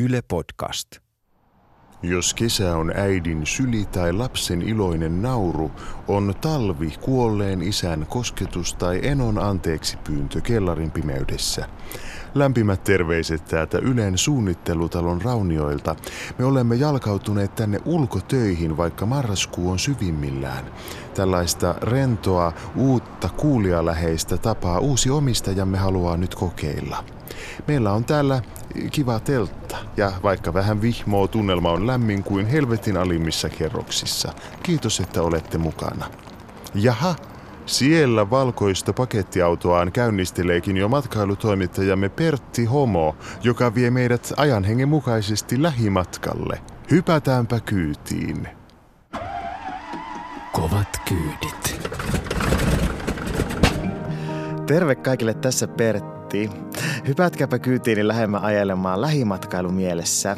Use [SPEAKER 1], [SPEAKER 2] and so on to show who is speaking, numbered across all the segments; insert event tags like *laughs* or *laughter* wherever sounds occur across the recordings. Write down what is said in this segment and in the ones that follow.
[SPEAKER 1] Yle Podcast.
[SPEAKER 2] Jos kesä on äidin syli tai lapsen iloinen nauru, on talvi kuolleen isän kosketus tai enon anteeksi pyyntö kellarin pimeydessä. Lämpimät terveiset täältä Ylen suunnittelutalon raunioilta. Me olemme jalkautuneet tänne ulkotöihin, vaikka marraskuu on syvimmillään. Tällaista rentoa, uutta, kuulijaläheistä tapaa uusi omistajamme haluaa nyt kokeilla. Meillä on täällä kiva teltta ja vaikka vähän vihmoo, tunnelma on lämmin kuin helvetin alimmissa kerroksissa. Kiitos, että olette mukana. Jaha, siellä valkoista pakettiautoaan käynnisteleekin jo matkailutoimittajamme Pertti Homo, joka vie meidät ajan hengen mukaisesti lähimatkalle. Hypätäänpä kyytiin.
[SPEAKER 1] Kovat kyydit.
[SPEAKER 3] Terve kaikille tässä Pertti. Hypätkääpä kyytiin lähemmä ajelemaan lähimatkailu mielessä.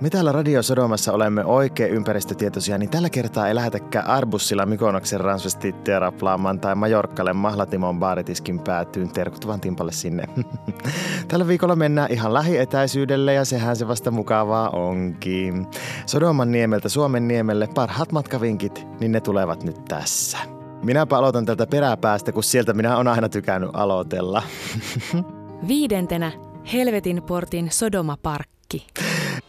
[SPEAKER 3] Me täällä Radio Sodomassa olemme oikein ympäristötietoisia, niin tällä kertaa ei lähetäkään Arbussilla Mykonoksen transvestittiä raplaamaan tai Majorkalle Mahlatimon baaritiskin päätyyn. Terkut vaan Timpalle sinne. *laughs* Tällä viikolla mennään ihan lähietäisyydelle ja sehän se vasta mukavaa onkin. Sodoman niemeltä Suomen niemelle parhaat matkavinkit, niin ne tulevat nyt tässä. Minäpä aloitan tältä peräpäästä, kun sieltä minä on aina tykännyt aloitella. *laughs*
[SPEAKER 4] Viidentenä Helvetin portin Sodoma Parkki.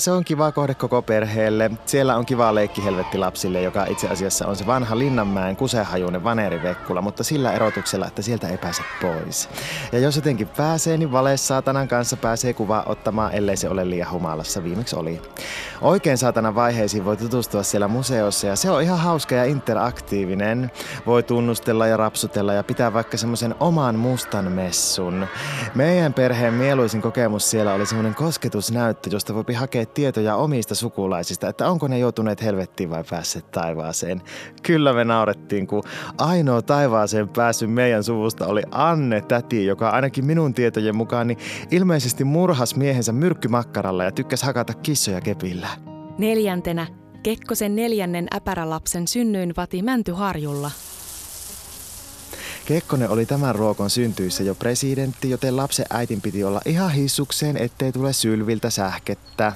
[SPEAKER 3] Se on kiva kohde koko perheelle. Siellä on kiva leikki helvetti lapsille, joka itse asiassa on se vanha Linnanmäen kusehajuinen vanerivekkula, mutta sillä erotuksella, että sieltä ei pääse pois. Ja jos jotenkin pääsee, niin vale saatanan kanssa pääsee kuvaa ottamaan, ellei se ole liian humalassa. Viimeksi oli. Oikein saatana vaiheisiin voi tutustua siellä museossa ja se on ihan hauska ja interaktiivinen. Voi tunnustella ja rapsutella ja pitää vaikka semmoisen oman mustan messun. Meidän perheen mieluisin kokemus siellä oli semmoinen kosketusnäyttö, josta voi hakea tietoja omista sukulaisista, että onko ne joutuneet helvettiin vai päässeet taivaaseen. Kyllä me naurettiin, kun ainoa taivaaseen päässyt meidän suvusta oli Anne täti, joka ainakin minun tietojen mukaan niin ilmeisesti murhas miehensä myrkkymakkaralla ja tykkäsi hakata kissoja kepillä.
[SPEAKER 4] Neljäntenä Kekkosen neljännen äpärälapsen synnyin vati Mäntyharjulla.
[SPEAKER 3] Kekkonen oli tämän ruokon syntyissä jo presidentti, joten lapsen äitin piti olla ihan hissukseen, ettei tule sylviltä sähkettä.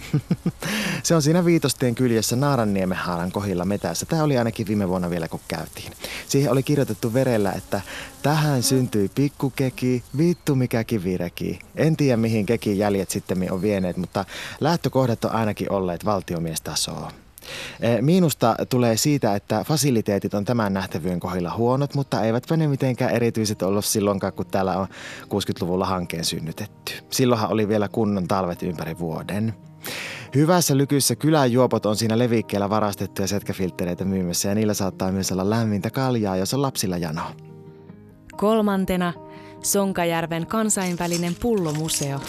[SPEAKER 3] *laughs* Se on siinä Viitostien kyljessä Naaranniemenhaaran kohilla metässä. Tämä oli ainakin viime vuonna vielä, kun käytiin. Siihen oli kirjoitettu verellä, että tähän syntyi pikkukeki, vittu mikä kivireki. En tiedä, mihin kekin jäljet sitten on vieneet, mutta lähtökohdat on ainakin olleet valtiomiestasoa. Eh, miinusta tulee siitä, että fasiliteetit on tämän nähtävyyden kohdilla huonot, mutta eivät ne mitenkään erityiset ollut silloinkaan, kun täällä on 60-luvulla hankkeen synnytetty. Silloinhan oli vielä kunnon talvet ympäri vuoden. Hyvässä lykyssä kyläjuopot on siinä levikkeellä varastettuja setkäfilttereitä myymässä ja niillä saattaa myös olla lämmintä kaljaa, jos on lapsilla jano.
[SPEAKER 4] Kolmantena Sonkajärven kansainvälinen pullomuseo.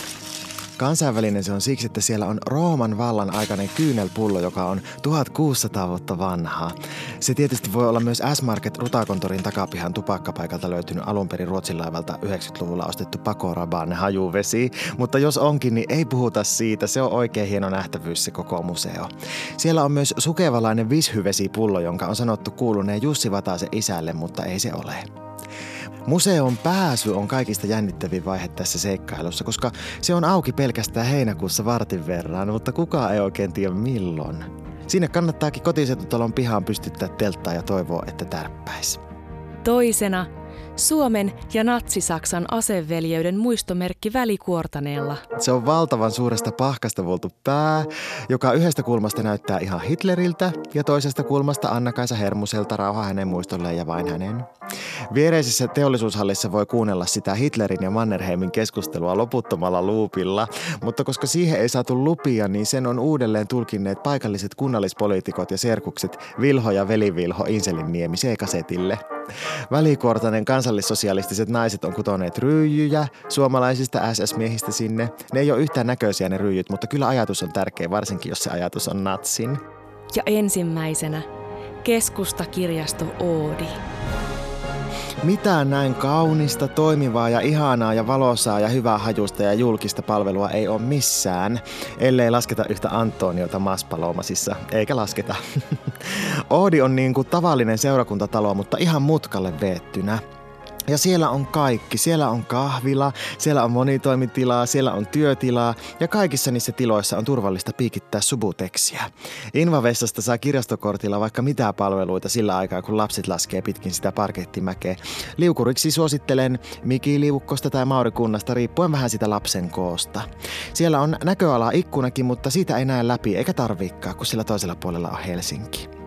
[SPEAKER 3] Kansainvälinen se on siksi, että siellä on Rooman vallan aikainen kyynelpullo, joka on 1600 vuotta vanha. Se tietysti voi olla myös S-Market rutakontorin takapihan tupakkapaikalta löytynyt alun perin Ruotsin laivalta 90-luvulla ostettu Pakorabane hajuvesi. Mutta jos onkin, niin ei puhuta siitä. Se on oikein hieno nähtävyys se koko museo. Siellä on myös sukevalainen vishyvesipullo, jonka on sanottu kuuluneen Jussi Vataisen isälle, mutta ei se ole. Museon pääsy on kaikista jännittävin vaihe tässä seikkailussa, koska se on auki pelkästään heinäkuussa vartin verran, mutta kukaan ei oikein tiedä milloin. Sinne kannattaakin kotisetutalon pihaan pystyttää telttaa ja toivoa, että tärppäisi.
[SPEAKER 4] Toisena Suomen ja Natsi-Saksan aseveljeyden muistomerkki välikuortaneella.
[SPEAKER 3] Se on valtavan suuresta pahkasta voltu pää, joka yhdestä kulmasta näyttää ihan Hitleriltä ja toisesta kulmasta Anna-Kaisa Hermuselta rauha hänen muistolleen ja vain hänen. Viereisessä teollisuushallissa voi kuunnella sitä Hitlerin ja Mannerheimin keskustelua loputtomalla luupilla, mutta koska siihen ei saatu lupia, niin sen on uudelleen tulkinneet paikalliset kunnallispoliitikot ja serkukset Vilho ja velivilho Inselinniemi C-kasetille. Välikuortainen kansallissosialistiset naiset on kutoneet ryijyjä suomalaisista SS-miehistä sinne. Ne ei ole yhtään näköisiä ne ryijyt, mutta kyllä ajatus on tärkeä, varsinkin jos se ajatus on natsin.
[SPEAKER 4] Ja ensimmäisenä keskustakirjasto Oodi.
[SPEAKER 3] Mitään näin kaunista, toimivaa ja ihanaa ja valosaa ja hyvää hajusta ja julkista palvelua ei ole missään, ellei lasketa yhtä Antoniota Maspalomasissa, eikä lasketa. *laughs* Oodi on niin kuin tavallinen seurakuntatalo, mutta ihan mutkalle veettynä. Ja siellä on kaikki. Siellä on kahvila, siellä on monitoimitilaa, siellä on työtilaa ja kaikissa niissä tiloissa on turvallista piikittää subuteksiä. Invavessasta saa kirjastokortilla vaikka mitä palveluita sillä aikaa, kun lapset laskee pitkin sitä parkettimäkeä. Liukuriksi suosittelen Miki-liukkosta tai Maurikunnasta riippuen vähän sitä lapsen koosta. Siellä on näköala ikkunakin, mutta siitä ei näe läpi eikä tarviikaan, kun sillä toisella puolella on Helsinki.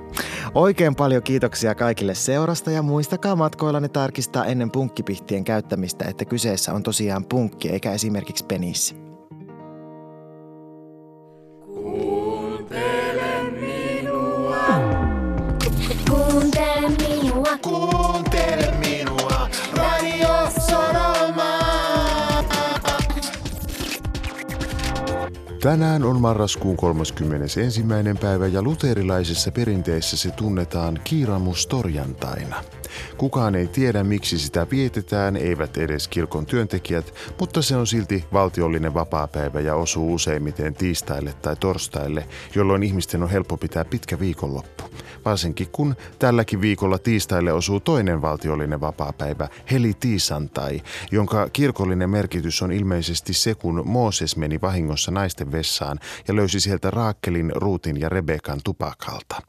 [SPEAKER 3] Oikein paljon kiitoksia kaikille seurasta ja muistakaa matkoillanne tarkistaa ennen punkkipihtien käyttämistä, että kyseessä on tosiaan punkki eikä esimerkiksi penis.
[SPEAKER 2] Tänään on marraskuun 31. päivä ja luterilaisessa perinteessä se tunnetaan kiiramustorjantaina. Kukaan ei tiedä, miksi sitä vietetään, eivät edes kirkon työntekijät, mutta se on silti valtiollinen vapaapäivä ja osuu useimmiten tiistaille tai torstaille, jolloin ihmisten on helppo pitää pitkä viikonloppu. Varsinkin kun tälläkin viikolla tiistaille osuu toinen valtiollinen vapaapäivä, Heli Tiisantai, jonka kirkollinen merkitys on ilmeisesti se, kun Mooses meni vahingossa naisten vessaan ja löysi sieltä Raakkelin, Ruutin ja Rebekan tupakalta.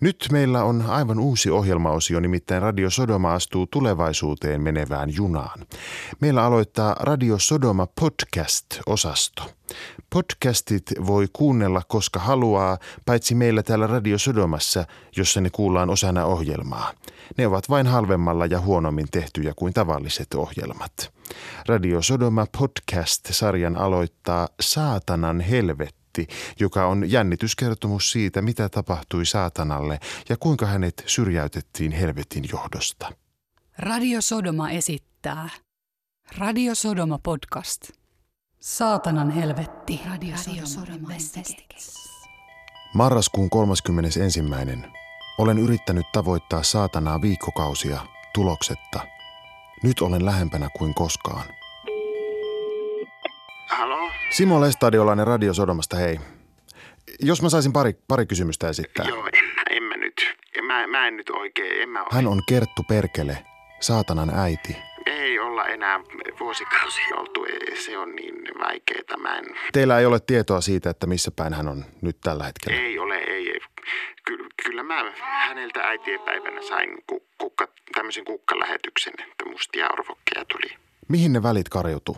[SPEAKER 2] Nyt meillä on aivan uusi ohjelmaosio, nimittäin Radio Sodoma astuu tulevaisuuteen menevään junaan. Meillä aloittaa Radio Sodoma Podcast-osasto. Podcastit voi kuunnella koska haluaa, paitsi meillä täällä Radio Sodomassa, jossa ne kuullaan osana ohjelmaa. Ne ovat vain halvemmalla ja huonommin tehtyjä kuin tavalliset ohjelmat. Radio Sodoma Podcast-sarjan aloittaa Saatanan helvetti joka on jännityskertomus siitä, mitä tapahtui saatanalle ja kuinka hänet syrjäytettiin helvetin johdosta.
[SPEAKER 5] Radio Sodoma esittää Radio Sodoma podcast. Saatanan helvetti. Radio, Sodoma
[SPEAKER 2] Marraskuun 31. Olen yrittänyt tavoittaa saatanaa viikkokausia tuloksetta. Nyt olen lähempänä kuin koskaan.
[SPEAKER 6] Halo?
[SPEAKER 2] Simo Lestadiolainen Radio Sodomasta, hei. Jos mä saisin pari, pari kysymystä esittää.
[SPEAKER 6] Joo, en, en mä nyt. En, mä, mä en nyt oikein, en mä
[SPEAKER 2] Hän on Kerttu Perkele, saatanan äiti.
[SPEAKER 6] Ei olla enää vuosikausia oltu, Ei, se on niin vaikeeta. Mä en,
[SPEAKER 2] Teillä ei ole tietoa siitä, että missä päin hän on nyt tällä hetkellä.
[SPEAKER 6] ei ole, ei, ei. Ky, kyllä mä häneltä äitienpäivänä sain ku, kukka, tämmöisen kukkalähetyksen, että mustia orvokkeja tuli.
[SPEAKER 2] Mihin ne välit karjutu?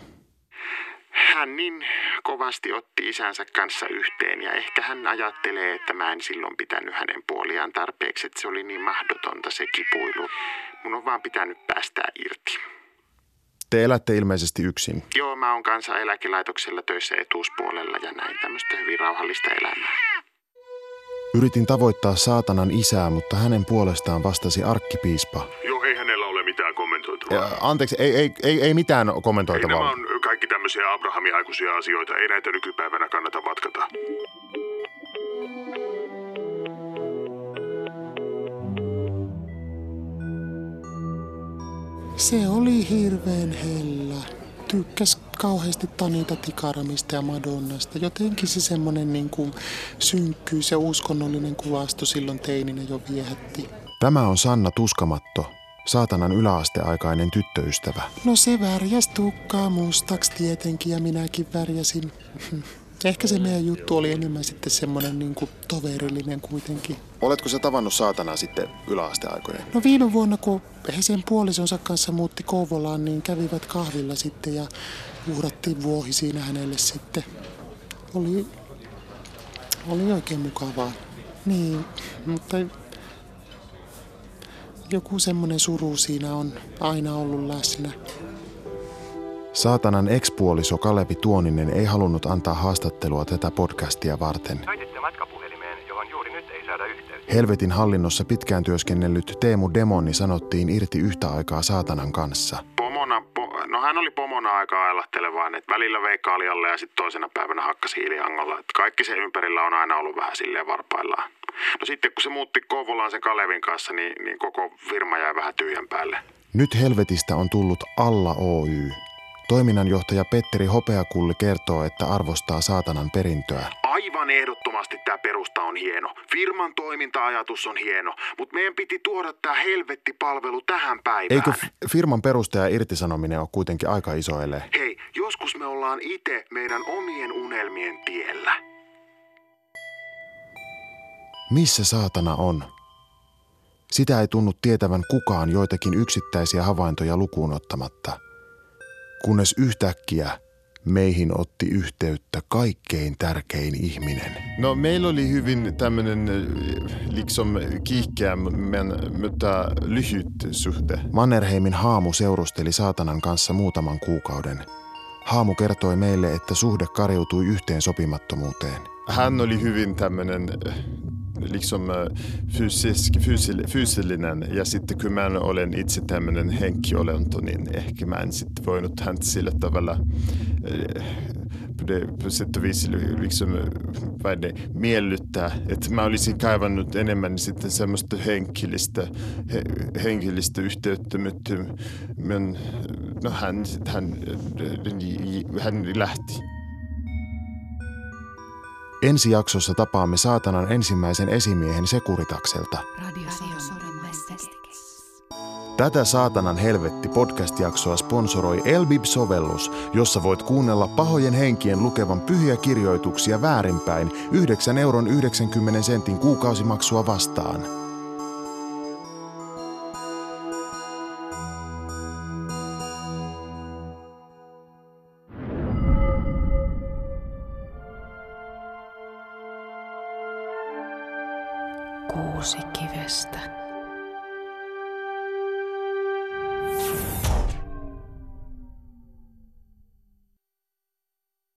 [SPEAKER 6] Hän niin kovasti otti isänsä kanssa yhteen ja ehkä hän ajattelee, että mä en silloin pitänyt hänen puoliaan tarpeeksi, että se oli niin mahdotonta se kipuilu. Mun on vaan pitänyt päästää irti.
[SPEAKER 2] Te elätte ilmeisesti yksin.
[SPEAKER 6] Joo, mä oon kanssa eläkelaitoksella töissä etuuspuolella ja näin tämmöistä hyvin rauhallista elämää.
[SPEAKER 2] Yritin tavoittaa saatanan isää, mutta hänen puolestaan vastasi arkkipiispa.
[SPEAKER 7] Joo, ei hänellä ole mitään kommentoitavaa.
[SPEAKER 2] Ja, anteeksi, ei, ei, ei, ei mitään
[SPEAKER 7] Ei, nämä
[SPEAKER 2] kommentoitavaa.
[SPEAKER 7] on tämmöisiä Abrahamin aikuisia asioita. Ei näitä nykypäivänä kannata vatkata.
[SPEAKER 8] Se oli hirveän hellä. Tykkäs kauheasti Tanita Tikaramista ja Madonnasta. Jotenkin se semmonen niin kuin synkkyys ja uskonnollinen kuvasto silloin teininä jo viehätti.
[SPEAKER 2] Tämä on Sanna Tuskamatto, saatanan yläasteaikainen tyttöystävä.
[SPEAKER 8] No se värjäs tukkaa mustaksi tietenkin ja minäkin värjäsin. *laughs* Ehkä se meidän juttu oli enemmän sitten semmonen niin kuin toverillinen kuitenkin.
[SPEAKER 2] Oletko sä tavannut saatanaa sitten yläasteaikojen?
[SPEAKER 8] No viime vuonna, kun he sen puolisonsa kanssa muutti Kouvolaan, niin kävivät kahvilla sitten ja uhrattiin vuohi siinä hänelle sitten. Oli, oli oikein mukavaa. Niin, mutta joku semmoinen suru siinä on aina ollut läsnä.
[SPEAKER 2] Saatanan ekspuoliso Kalevi Tuoninen ei halunnut antaa haastattelua tätä podcastia varten.
[SPEAKER 9] Soititte matkapuhelimeen, johon juuri nyt ei saada yhteyttä.
[SPEAKER 2] Helvetin hallinnossa pitkään työskennellyt Teemu Demoni sanottiin irti yhtä aikaa saatanan kanssa.
[SPEAKER 6] Pomona, po, no hän oli pomona aika ailahtelevaan, että välillä vei kaljalle ja sitten toisena päivänä hakkasi hiiliangolla. Että kaikki se ympärillä on aina ollut vähän silleen varpaillaan. No sitten kun se muutti Kouvolaan sen Kalevin kanssa, niin, niin koko firma jäi vähän tyhjän päälle.
[SPEAKER 2] Nyt Helvetistä on tullut Alla Oy. Toiminnanjohtaja Petteri Hopeakulli kertoo, että arvostaa saatanan perintöä.
[SPEAKER 6] Aivan ehdottomasti tämä perusta on hieno. Firman toiminta-ajatus on hieno, mutta meidän piti tuoda tämä helvettipalvelu tähän päivään.
[SPEAKER 2] Eikö f- firman perustaja irtisanominen ole kuitenkin aika iso ele?
[SPEAKER 6] Hei, joskus me ollaan itse meidän omien unelmien tiellä.
[SPEAKER 2] Missä saatana on? Sitä ei tunnu tietävän kukaan joitakin yksittäisiä havaintoja lukuun ottamatta. Kunnes yhtäkkiä meihin otti yhteyttä kaikkein tärkein ihminen.
[SPEAKER 10] No meillä oli hyvin tämmöinen liksom kiihkeä, men, mutta lyhyt suhde.
[SPEAKER 2] Mannerheimin haamu seurusteli saatanan kanssa muutaman kuukauden. Haamu kertoi meille, että suhde kariutui yhteen sopimattomuuteen.
[SPEAKER 10] Hän oli hyvin tämmöinen liksom eh, fysisk, fysil, fyysillinen ja sitten kun olen itse tämmöinen henkiolento, niin ehkä mä en sitten voinut häntä sillä tavalla eh, på, det, på sätt och vis liksom, eh, vad det, miellyttää. Että mä olisin kaivannut enemmän sitten semmoista henkilistä, he, henkilistä yhteyttä, mutta men, no, hän, hän, hän lähti.
[SPEAKER 2] Ensi jaksossa tapaamme saatanan ensimmäisen esimiehen Sekuritakselta. Tätä Saatanan helvetti podcast-jaksoa sponsoroi Elbib-sovellus, jossa voit kuunnella pahojen henkien lukevan pyhiä kirjoituksia väärinpäin 9 euron 90 sentin kuukausimaksua vastaan.
[SPEAKER 4] Kuusi kivestä.